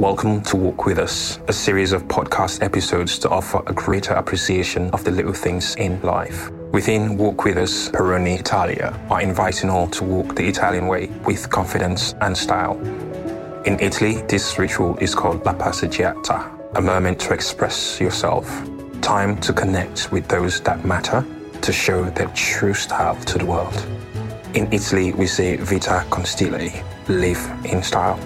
Welcome to Walk With Us, a series of podcast episodes to offer a greater appreciation of the little things in life. Within Walk With Us, Peroni Italia are inviting all to walk the Italian way with confidence and style. In Italy, this ritual is called La Passeggiata, a moment to express yourself, time to connect with those that matter, to show their true style to the world. In Italy, we say vita con stile, live in style.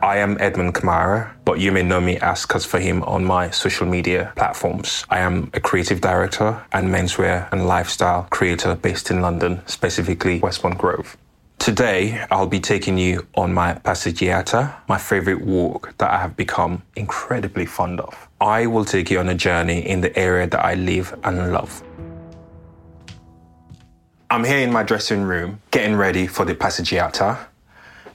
I am Edmund Kamara, but you may know me as Cuz Fahim on my social media platforms. I am a creative director and menswear and lifestyle creator based in London, specifically Westbourne Grove. Today, I'll be taking you on my passeggiata, my favorite walk that I have become incredibly fond of. I will take you on a journey in the area that I live and love. I'm here in my dressing room getting ready for the passeggiata.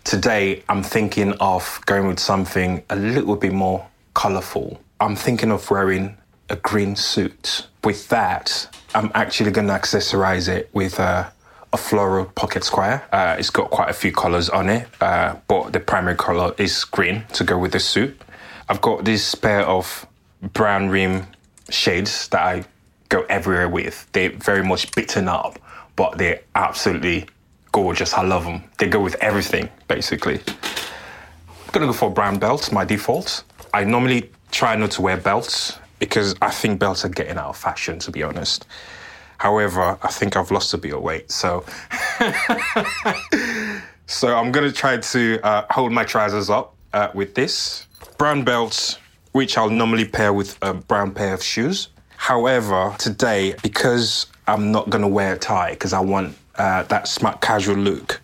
Today, I'm thinking of going with something a little bit more colorful. I'm thinking of wearing a green suit. With that, I'm actually going to accessorize it with a a floral pocket square. Uh, it's got quite a few colors on it, uh, but the primary color is green to go with the suit. I've got this pair of brown rim shades that I go everywhere with. They're very much bitten up, but they're absolutely gorgeous. I love them. They go with everything, basically. I'm gonna go for a brown belts, my default. I normally try not to wear belts because I think belts are getting out of fashion, to be honest. However, I think I've lost a bit of weight, so so I'm gonna try to uh, hold my trousers up uh, with this brown belt, which I'll normally pair with a brown pair of shoes. However, today because I'm not gonna wear a tie because I want uh, that smart casual look,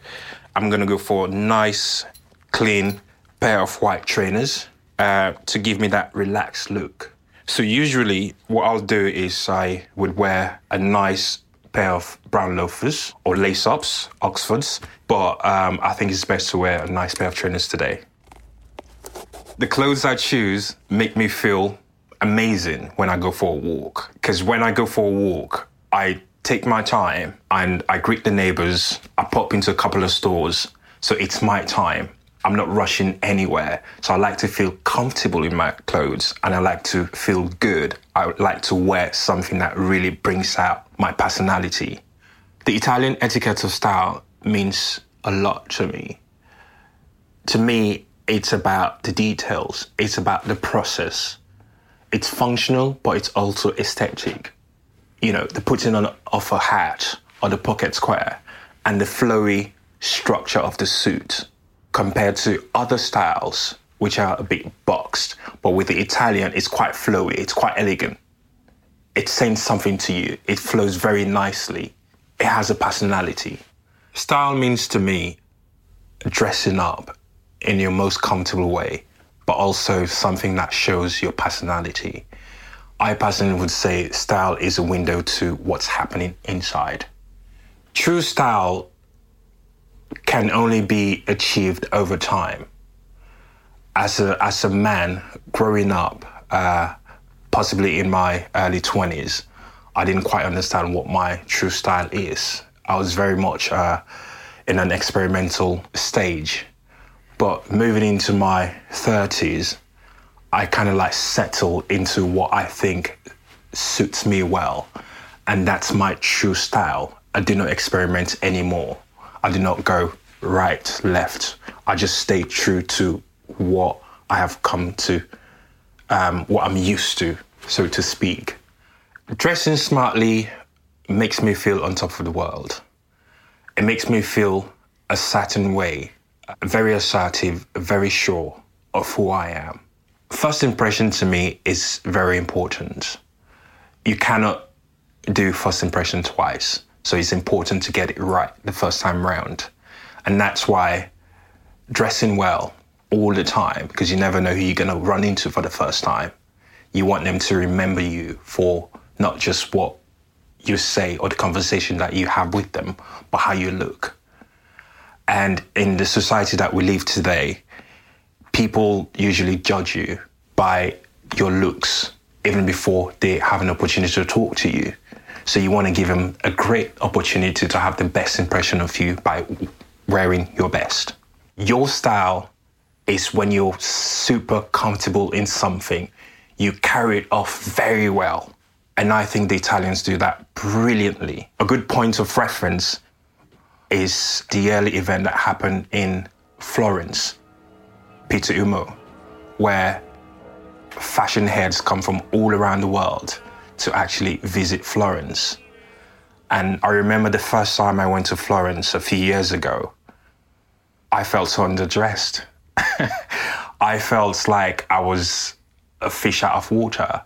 I'm gonna go for a nice, clean pair of white trainers uh, to give me that relaxed look. So usually what I'll do is I would wear a nice pair of brown loafers or lace ups, Oxfords, but um, I think it's best to wear a nice pair of trainers today. The clothes I choose make me feel amazing when I go for a walk. Because when I go for a walk, I take my time and I greet the neighbors, I pop into a couple of stores. So it's my time. I'm not rushing anywhere. So I like to feel comfortable in my clothes and I like to feel good. I like to wear something that really brings out my personality. The Italian etiquette of style means a lot to me. To me, it's about the details, it's about the process. It's functional, but it's also aesthetic. You know, the putting on of a hat or the pocket square and the flowy structure of the suit compared to other styles, which are a bit boxed. But with the Italian, it's quite flowy, it's quite elegant. It's saying something to you, it flows very nicely, it has a personality. Style means to me dressing up in your most comfortable way, but also something that shows your personality. I personally would say style is a window to what's happening inside. True style can only be achieved over time. As a, as a man growing up, uh, possibly in my early 20s, I didn't quite understand what my true style is. I was very much uh, in an experimental stage. But moving into my 30s, I kind of like settle into what I think suits me well. And that's my true style. I do not experiment anymore. I do not go right, left. I just stay true to what I have come to, um, what I'm used to, so to speak. Dressing smartly makes me feel on top of the world. It makes me feel a certain way, very assertive, very sure of who I am. First impression to me is very important. You cannot do first impression twice. So it's important to get it right the first time round. And that's why dressing well all the time, because you never know who you're going to run into for the first time. You want them to remember you for not just what you say or the conversation that you have with them, but how you look. And in the society that we live today, people usually judge you by your looks even before they have an opportunity to talk to you. So you want to give them a great opportunity to have the best impression of you by wearing your best. Your style is when you're super comfortable in something, you carry it off very well. And I think the Italians do that brilliantly. A good point of reference is the early event that happened in Florence, Pitti Uomo, where fashion heads come from all around the world to actually visit Florence. And I remember the first time I went to Florence a few years ago, I felt so underdressed. I felt like I was a fish out of water.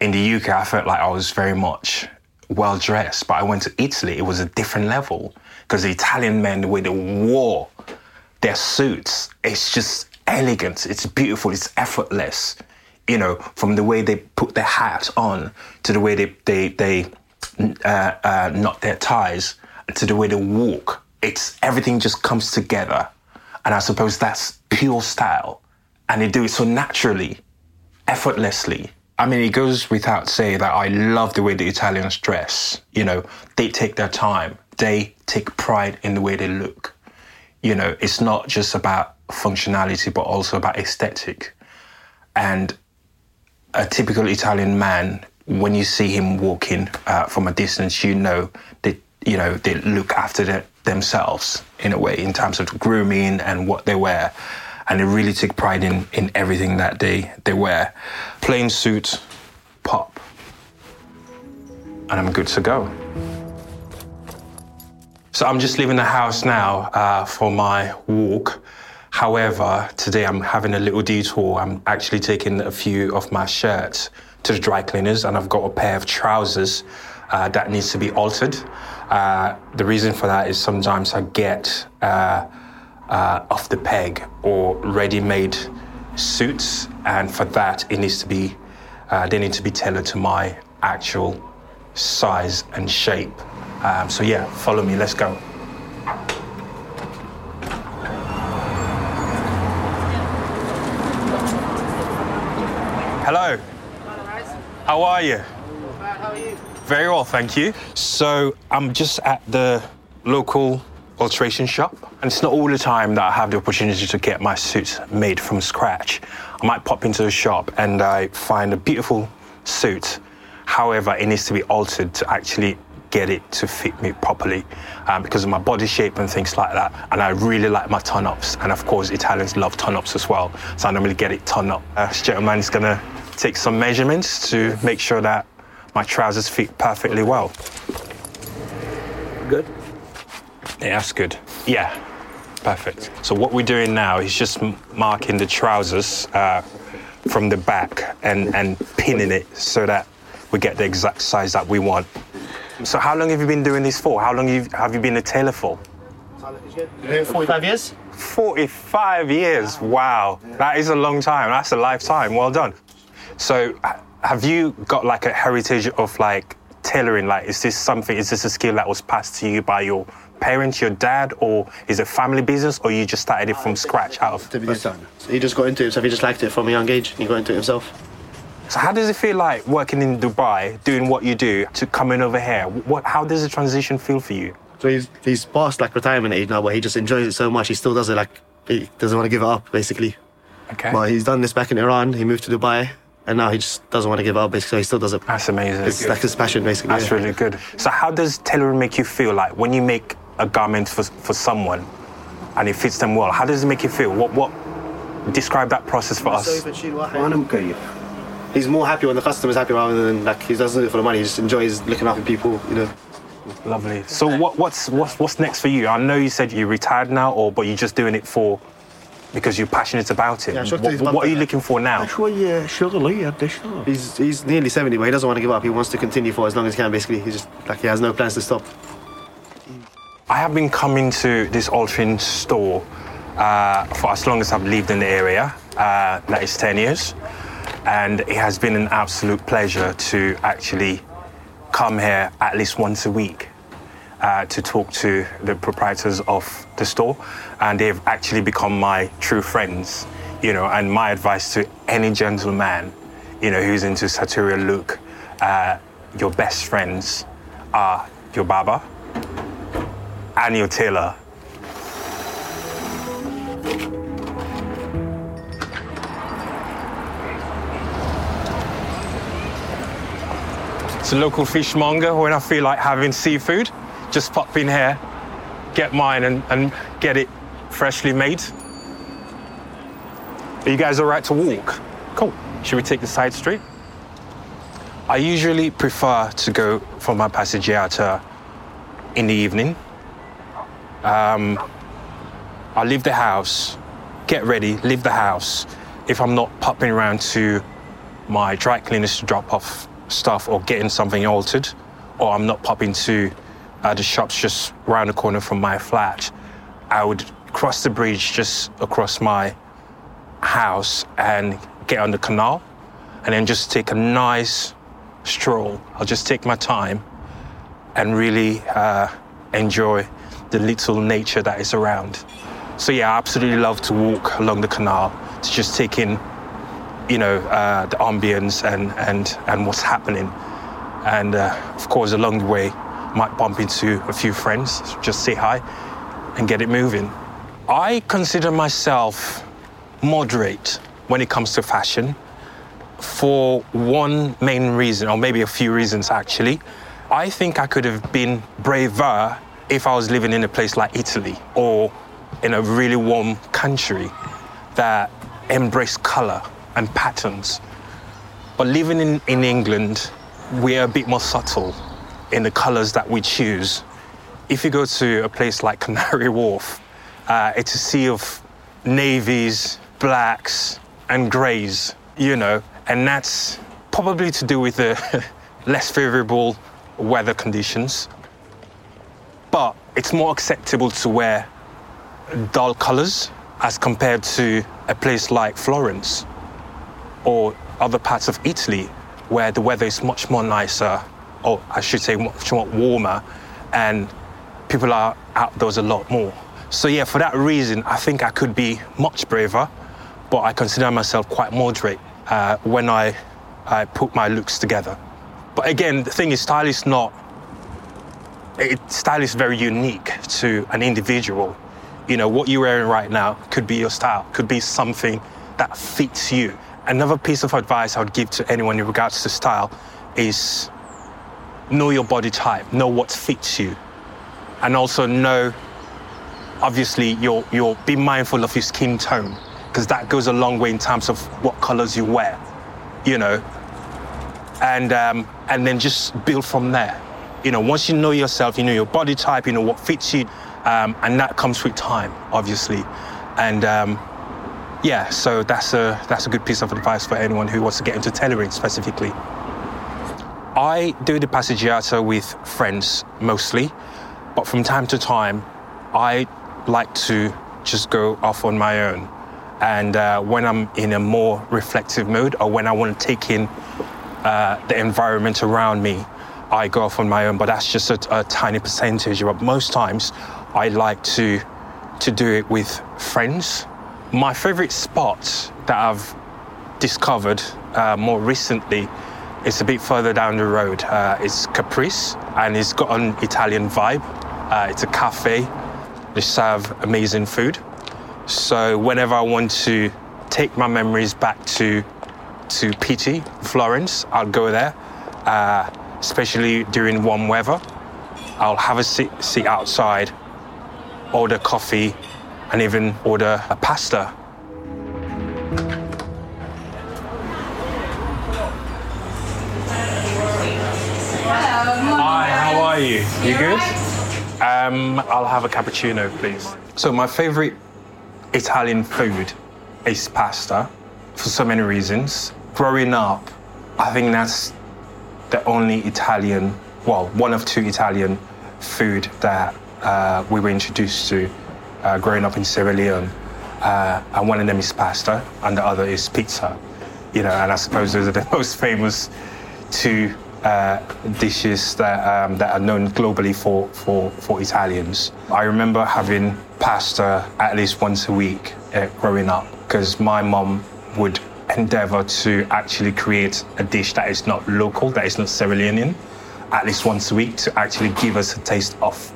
In the UK, I felt like I was very much well dressed, but I went to Italy, it was a different level because the Italian men, the way they wore their suits, it's just elegant, it's beautiful, it's effortless. You know, from the way they put their hat on to the way they they they uh, uh, knot their ties to the way they walk. It's everything just comes together, and I suppose that's pure style, and they do it so naturally, effortlessly. I mean, it goes without saying that I love the way the Italians dress. You know, they take their time. They take pride in the way they look. You know, it's not just about functionality, but also about aesthetic. And a typical Italian man, when you see him walking uh, from a distance, you know that you know they look after their, themselves in a way in terms of grooming and what they wear, and they really take pride in in everything that they they wear. Plain suit, pop, and I'm good to go. So I'm just leaving the house now uh, for my walk. However, today I'm having a little detour. I'm actually taking a few of my shirts to the dry cleaners, and I've got a pair of trousers uh, that needs to be altered. Uh, the reason for that is sometimes I get uh, uh off the peg or ready-made suits, and for that it needs to be uh, they need to be tailored to my actual size and shape. Um, so yeah, follow me. Let's go. Hello. How are you? How are you? Very well, thank you. So I'm just at the local alteration shop, and it's not all the time that I have the opportunity to get my suits made from scratch. I might pop into the shop and I find a beautiful suit. However, it needs to be altered to actually get it to fit me properly um, because of my body shape and things like that. And I really like my turn ups. And of course, Italians love turn ups as well. So I normally get it turn up. Uh, this gentleman is going to take some measurements to make sure that my trousers fit perfectly well. Good? Yeah, that's good. Yeah, perfect. So what we're doing now is just marking the trousers uh, from the back and, and pinning it so that we get the exact size that we want. So how long have you been doing this for? How long have you been a tailor for? 45 years. 45 years, wow. That is a long time. That's a lifetime. Well done. So have you got like a heritage of like tailoring? Like, is this something, is this a skill that was passed to you by your parents, your dad, or is it family business, or you just started it from scratch out of? He just got into it himself. He just liked it from a young age. He got into it himself. So how does it feel like working in Dubai, doing what you do, to coming over here? What, how does the transition feel for you? So he's he's past like retirement age now, but he just enjoys it so much. He still does it. Like he doesn't want to give it up, basically. Okay. But he's done this back in Iran. He moved to Dubai, and now he just doesn't want to give up. Basically, so he still does it. That's amazing. It's like his passion, basically. That's yeah. really good. So how does tailoring make you feel? Like when you make a garment for for someone, and it fits them well, how does it make you feel? What what? Describe that process for us he's more happy when the customer's happy rather than like he doesn't do it for the money. He just enjoys looking after people, you know. Lovely. So what, what's what's what's next for you? I know you said you're retired now, or but you're just doing it for because you're passionate about it. Yeah, what, what are you looking for now? He's he's nearly 70, but he doesn't want to give up. He wants to continue for as long as he can. Basically, he just like he has no plans to stop. I have been coming to this Altrin store uh, for as long as I've lived in the area. Uh, that is 10 years and it has been an absolute pleasure to actually come here at least once a week uh, to talk to the proprietors of the store, and they've actually become my true friends. You know, and my advice to any gentleman, you know, who's into sartorial look, uh, your best friends are your barber and your tailor. It's a local fishmonger. When I feel like having seafood, just pop in here, get mine, and, and get it freshly made. Are you guys all right to walk? Cool. Should we take the side street? I usually prefer to go for my passeggiata in the evening. Um, I leave the house, get ready, leave the house. If I'm not popping around to my dry cleaners to drop off stuff or getting something altered, or I'm not popping to uh, the shops just round the corner from my flat, I would cross the bridge just across my house and get on the canal and then just take a nice stroll. I'll just take my time and really uh, enjoy the little nature that is around. So yeah, I absolutely love to walk along the canal to just take in, you know, uh, the ambience and, and, and what's happening. And uh, of course, along the way, might bump into a few friends, just say hi and get it moving. I consider myself moderate when it comes to fashion for one main reason, or maybe a few reasons actually. I think I could have been braver if I was living in a place like Italy or in a really warm country that embraced color and patterns. But living in, in England, we're a bit more subtle in the colors that we choose. If you go to a place like Canary Wharf, uh, it's a sea of navies, blacks, and greys, you know, and that's probably to do with the less favorable weather conditions. But it's more acceptable to wear dull colors as compared to a place like Florence or other parts of Italy where the weather is much more nicer, or I should say much more warmer, and people are outdoors a lot more. So yeah, for that reason, I think I could be much braver, but I consider myself quite moderate uh, when I, I put my looks together. But again, the thing is, style is not. It, style is very unique to an individual. You know, what you're wearing right now could be your style, could be something that fits you. Another piece of advice I would give to anyone in regards to style is know your body type, know what fits you, and also know, obviously, you'll, you'll be mindful of your skin tone because that goes a long way in terms of what colors you wear, you know, and um, and then just build from there. You know, once you know yourself, you know your body type, you know what fits you, um, and that comes with time, obviously, and. Um, yeah, so that's a that's a good piece of advice for anyone who wants to get into tailoring specifically. I do the passeggiata with friends mostly, but from time to time, I like to just go off on my own. And uh, when I'm in a more reflective mood or when I want to take in uh, the environment around me, I go off on my own. But that's just a, a tiny percentage. But most times, I like to to do it with friends. My favorite spot that I've discovered uh, more recently is a bit further down the road. Uh, it's Caprice, and it's got an Italian vibe. Uh, it's a cafe. They serve amazing food. So whenever I want to take my memories back to to Pitti, Florence, I'll go there. Uh, especially during warm weather, I'll have a seat, seat outside, order coffee, and even order a pasta. Hi, how are you? You good? Um, I'll have a cappuccino, please. So my favorite Italian food is pasta for so many reasons. Growing up, I think that's the only Italian, well, one of two Italian food that uh, we were introduced to uh, growing up in Sierra Leone. Uh, and one of them is pasta, and the other is pizza. You know, and I suppose those are the most famous two uh, dishes that, um, that are known globally for, for, for Italians. I remember having pasta at least once a week uh, growing up because my mom would endeavor to actually create a dish that is not local, that is not Sierra Leonean, at least once a week to actually give us a taste of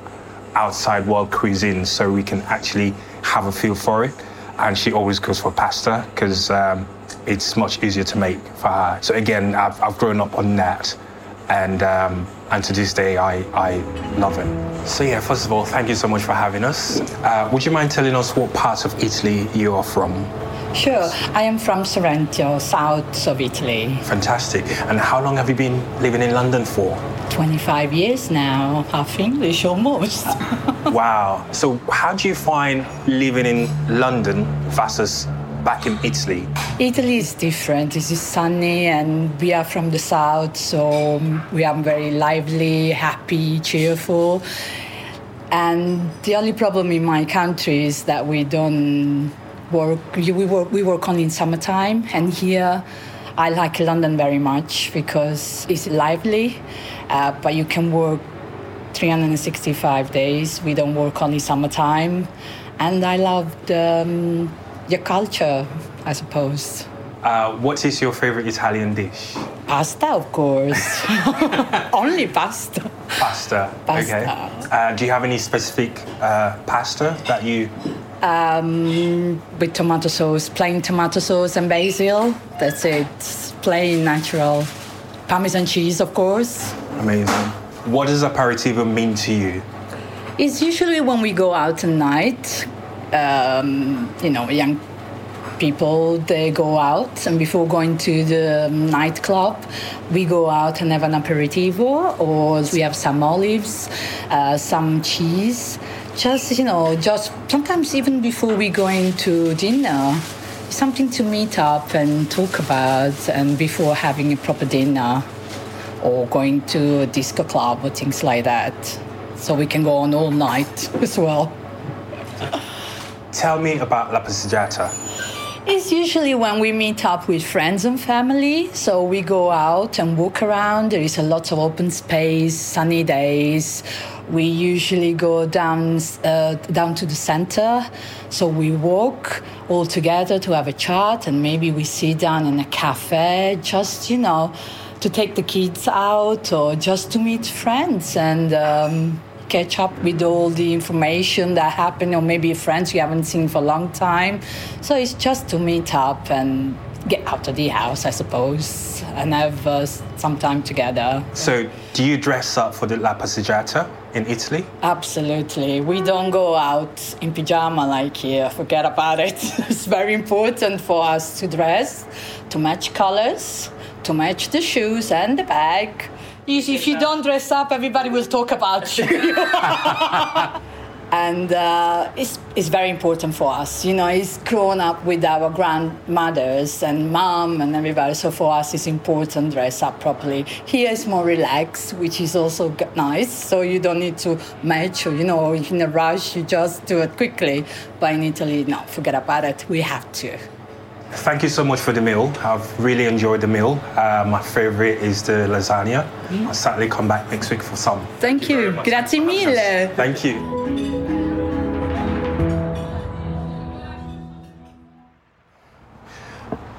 outside world cuisine so we can actually have a feel for it. And she always goes for pasta because um, it's much easier to make for her. So again, I've, I've grown up on that. and um, and to this day I, I love it. So yeah, first of all, thank you so much for having us. Uh, would you mind telling us what part of Italy you are from? Sure, I am from Sorrento, south of Italy. Fantastic. And how long have you been living in London for? 25 years now, half English almost. wow. So how do you find living in London versus back in Italy? Italy is different. It is sunny, and we are from the south, so we are very lively, happy, cheerful. And the only problem in my country is that we don't work. We work. We work only in summertime, and here. I like London very much because it's lively, uh, but you can work 365 days. We don't work only summertime, and I love the, um, your culture, I suppose. Uh, what is your favorite Italian dish? Pasta, of course. Only pasta. Pasta. Pasta. Okay. Uh, do you have any specific uh, pasta that you? Um, with tomato sauce, plain tomato sauce and basil. That's it. Plain, natural. Parmesan cheese, of course. Amazing. What does aperitivo mean to you? It's usually when we go out at night. Um, you know, young people they go out and before going to the nightclub we go out and have an aperitivo or we have some olives uh, some cheese just you know just sometimes even before we go into dinner something to meet up and talk about and before having a proper dinner or going to a disco club or things like that so we can go on all night as well tell me about la passeggiata it's usually when we meet up with friends and family. So we go out and walk around. There is a lot of open space, sunny days. We usually go down uh, down to the center. So we walk all together to have a chat, and maybe we sit down in a cafe, just you know, to take the kids out or just to meet friends and. Um, catch up with all the information that happened, or maybe friends you haven't seen for a long time. So it's just to meet up and get out of the house, I suppose, and have uh, some time together. So, do you dress up for the La Passeggiata in Italy? Absolutely. We don't go out in pajama like here. Forget about it. it's very important for us to dress, to match colors, to match the shoes and the bag if you don't dress up, everybody will talk about you. and uh, it's, it's very important for us. You know, it's grown up with our grandmothers and mom and everybody. So for us, it's important dress up properly. Here it's more relaxed, which is also nice. So you don't need to match or, you know, in a rush, you just do it quickly. But in Italy, no, forget about it. We have to. Thank you so much for the meal. I've really enjoyed the meal. Uh, my favorite is the lasagna. Mm. I'll certainly come back next week for some. Thank, Thank you. you Grazie mille. Thank you.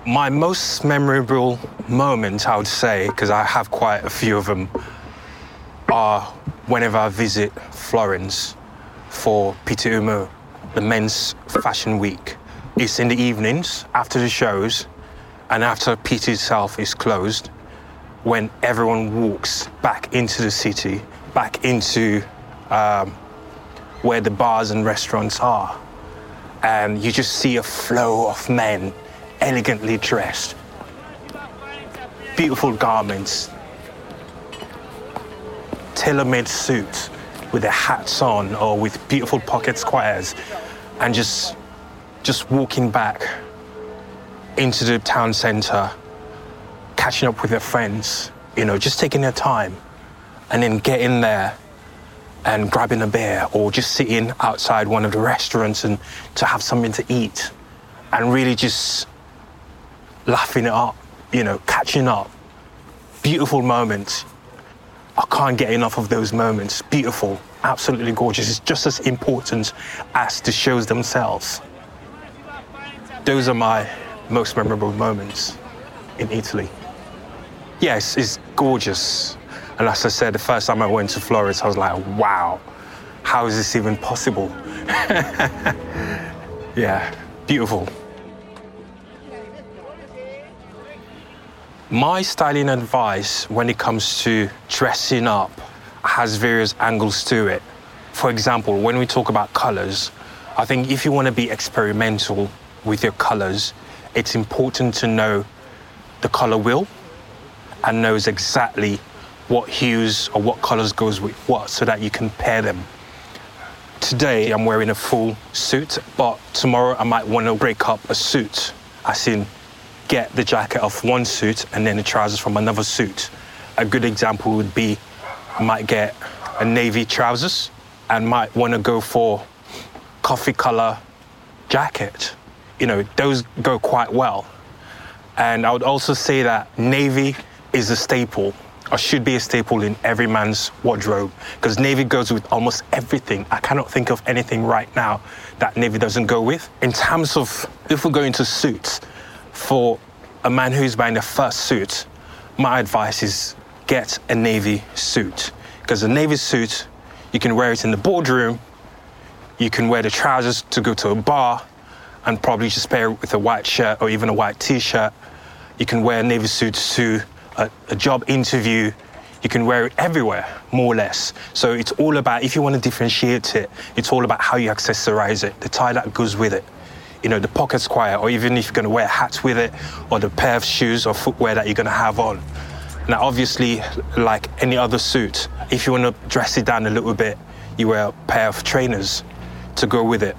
My most memorable moment, I would say, because I have quite a few of them, are whenever I visit Florence for Pitti Uomo, the men's fashion week. It's in the evenings after the shows and after Pitti itself is closed when everyone walks back into the city, back into um, where the bars and restaurants are. And you just see a flow of men elegantly dressed, beautiful garments, tailor made suits with their hats on or with beautiful pocket squares, and just just walking back into the town centre, catching up with their friends, you know, just taking their time, and then getting there and grabbing a beer or just sitting outside one of the restaurants and to have something to eat and really just laughing it up, you know, catching up. Beautiful moments. I can't get enough of those moments. Beautiful, absolutely gorgeous. It's just as important as the shows themselves those are my most memorable moments in Italy. Yes, it's gorgeous. And as I said, the first time I went to Florence, I was like, wow, how is this even possible? yeah, beautiful. My styling advice when it comes to dressing up has various angles to it. For example, when we talk about colors, I think if you want to be experimental with your colors, it's important to know the color wheel and knows exactly what hues or what colors goes with what so that you can pair them. Today I'm wearing a full suit, but tomorrow I might want to break up a suit, as in get the jacket off one suit and then the trousers from another suit. A good example would be I might get a navy trousers and might want to go for coffee color jacket. You know, those go quite well. And I would also say that navy is a staple or should be a staple in every man's wardrobe because navy goes with almost everything. I cannot think of anything right now that navy doesn't go with. In terms of if we go into suits, for a man who's buying the first suit, my advice is get a navy suit because a navy suit, you can wear it in the boardroom, you can wear the trousers to go to a bar and probably just pair it with a white shirt or even a white t-shirt. You can wear navy suits to a, a job interview. You can wear it everywhere, more or less. So it's all about, if you want to differentiate it, it's all about how you accessorize it, the tie that goes with it. You know, the pocket square, or even if you're going to wear hats with it, or the pair of shoes or footwear that you're going to have on. Now, obviously, like any other suit, if you want to dress it down a little bit, you wear a pair of trainers to go with it.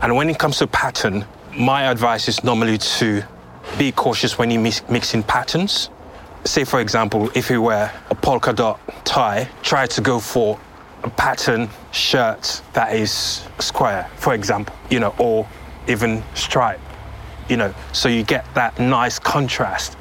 And when it comes to pattern, my advice is normally to be cautious when you mix, mixing patterns. Say, for example, if you wear a polka dot tie, try to go for a pattern shirt that is square, for example, you know, or even stripe, you know, so you get that nice contrast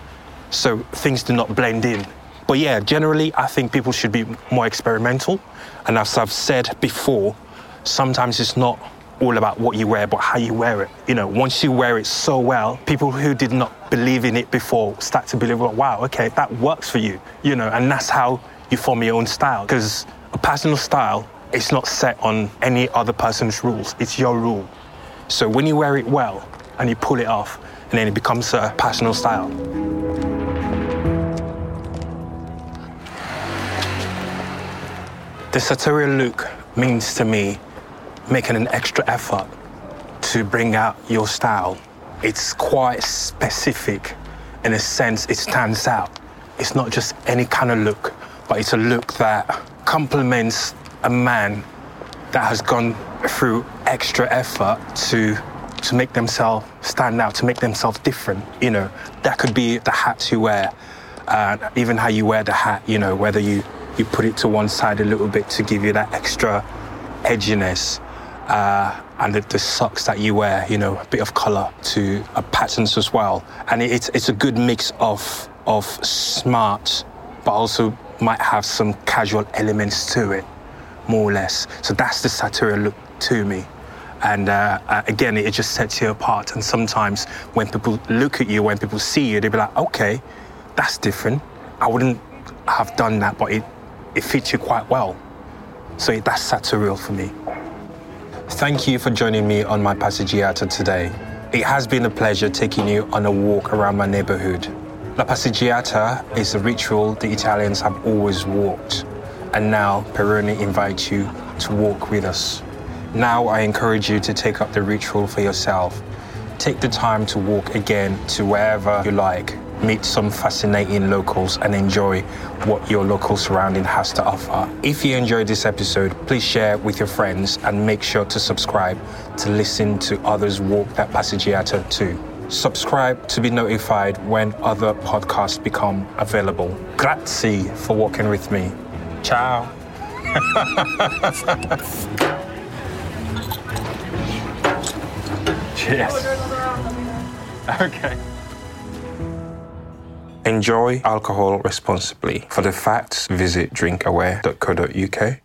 so things do not blend in. But yeah, generally, I think people should be more experimental. And as I've said before, sometimes it's not all about what you wear, but how you wear it. You know, once you wear it so well, people who did not believe in it before start to believe, well, wow, okay, that works for you. You know, and that's how you form your own style. Because a personal style is not set on any other person's rules, it's your rule. So when you wear it well and you pull it off, and then it becomes a personal style. The sartorial look means to me making an extra effort to bring out your style. It's quite specific in a sense, it stands out. It's not just any kind of look, but it's a look that complements a man that has gone through extra effort to to make themselves stand out, to make themselves different. You know, that could be the hats you wear, uh, even how you wear the hat. You know, whether you you put it to one side a little bit to give you that extra edginess, uh, and the, the, socks that you wear, you know, a bit of color to uh, patterns as well. And it, it's it's a good mix of of smart, but also might have some casual elements to it, more or less. So that's the sartorial look to me. And uh, uh, again, it just sets you apart. And sometimes when people look at you, when people see you, they'll be like, okay, that's different. I wouldn't have done that, but it, it fits you quite well. So that's sartorial for me. Thank you for joining me on my Passeggiata today. It has been a pleasure taking you on a walk around my neighborhood. La Passeggiata is a ritual the Italians have always walked, and now Peroni invites you to walk with us. Now I encourage you to take up the ritual for yourself. Take the time to walk again to wherever you like meet some fascinating locals and enjoy what your local surrounding has to offer. If you enjoyed this episode, please share with your friends and make sure to subscribe to listen to others walk that Passeggiata too. Subscribe to be notified when other podcasts become available. Grazie for walking with me. Ciao. Cheers. Okay. Enjoy alcohol responsibly. For the facts, visit drinkaware.co.uk.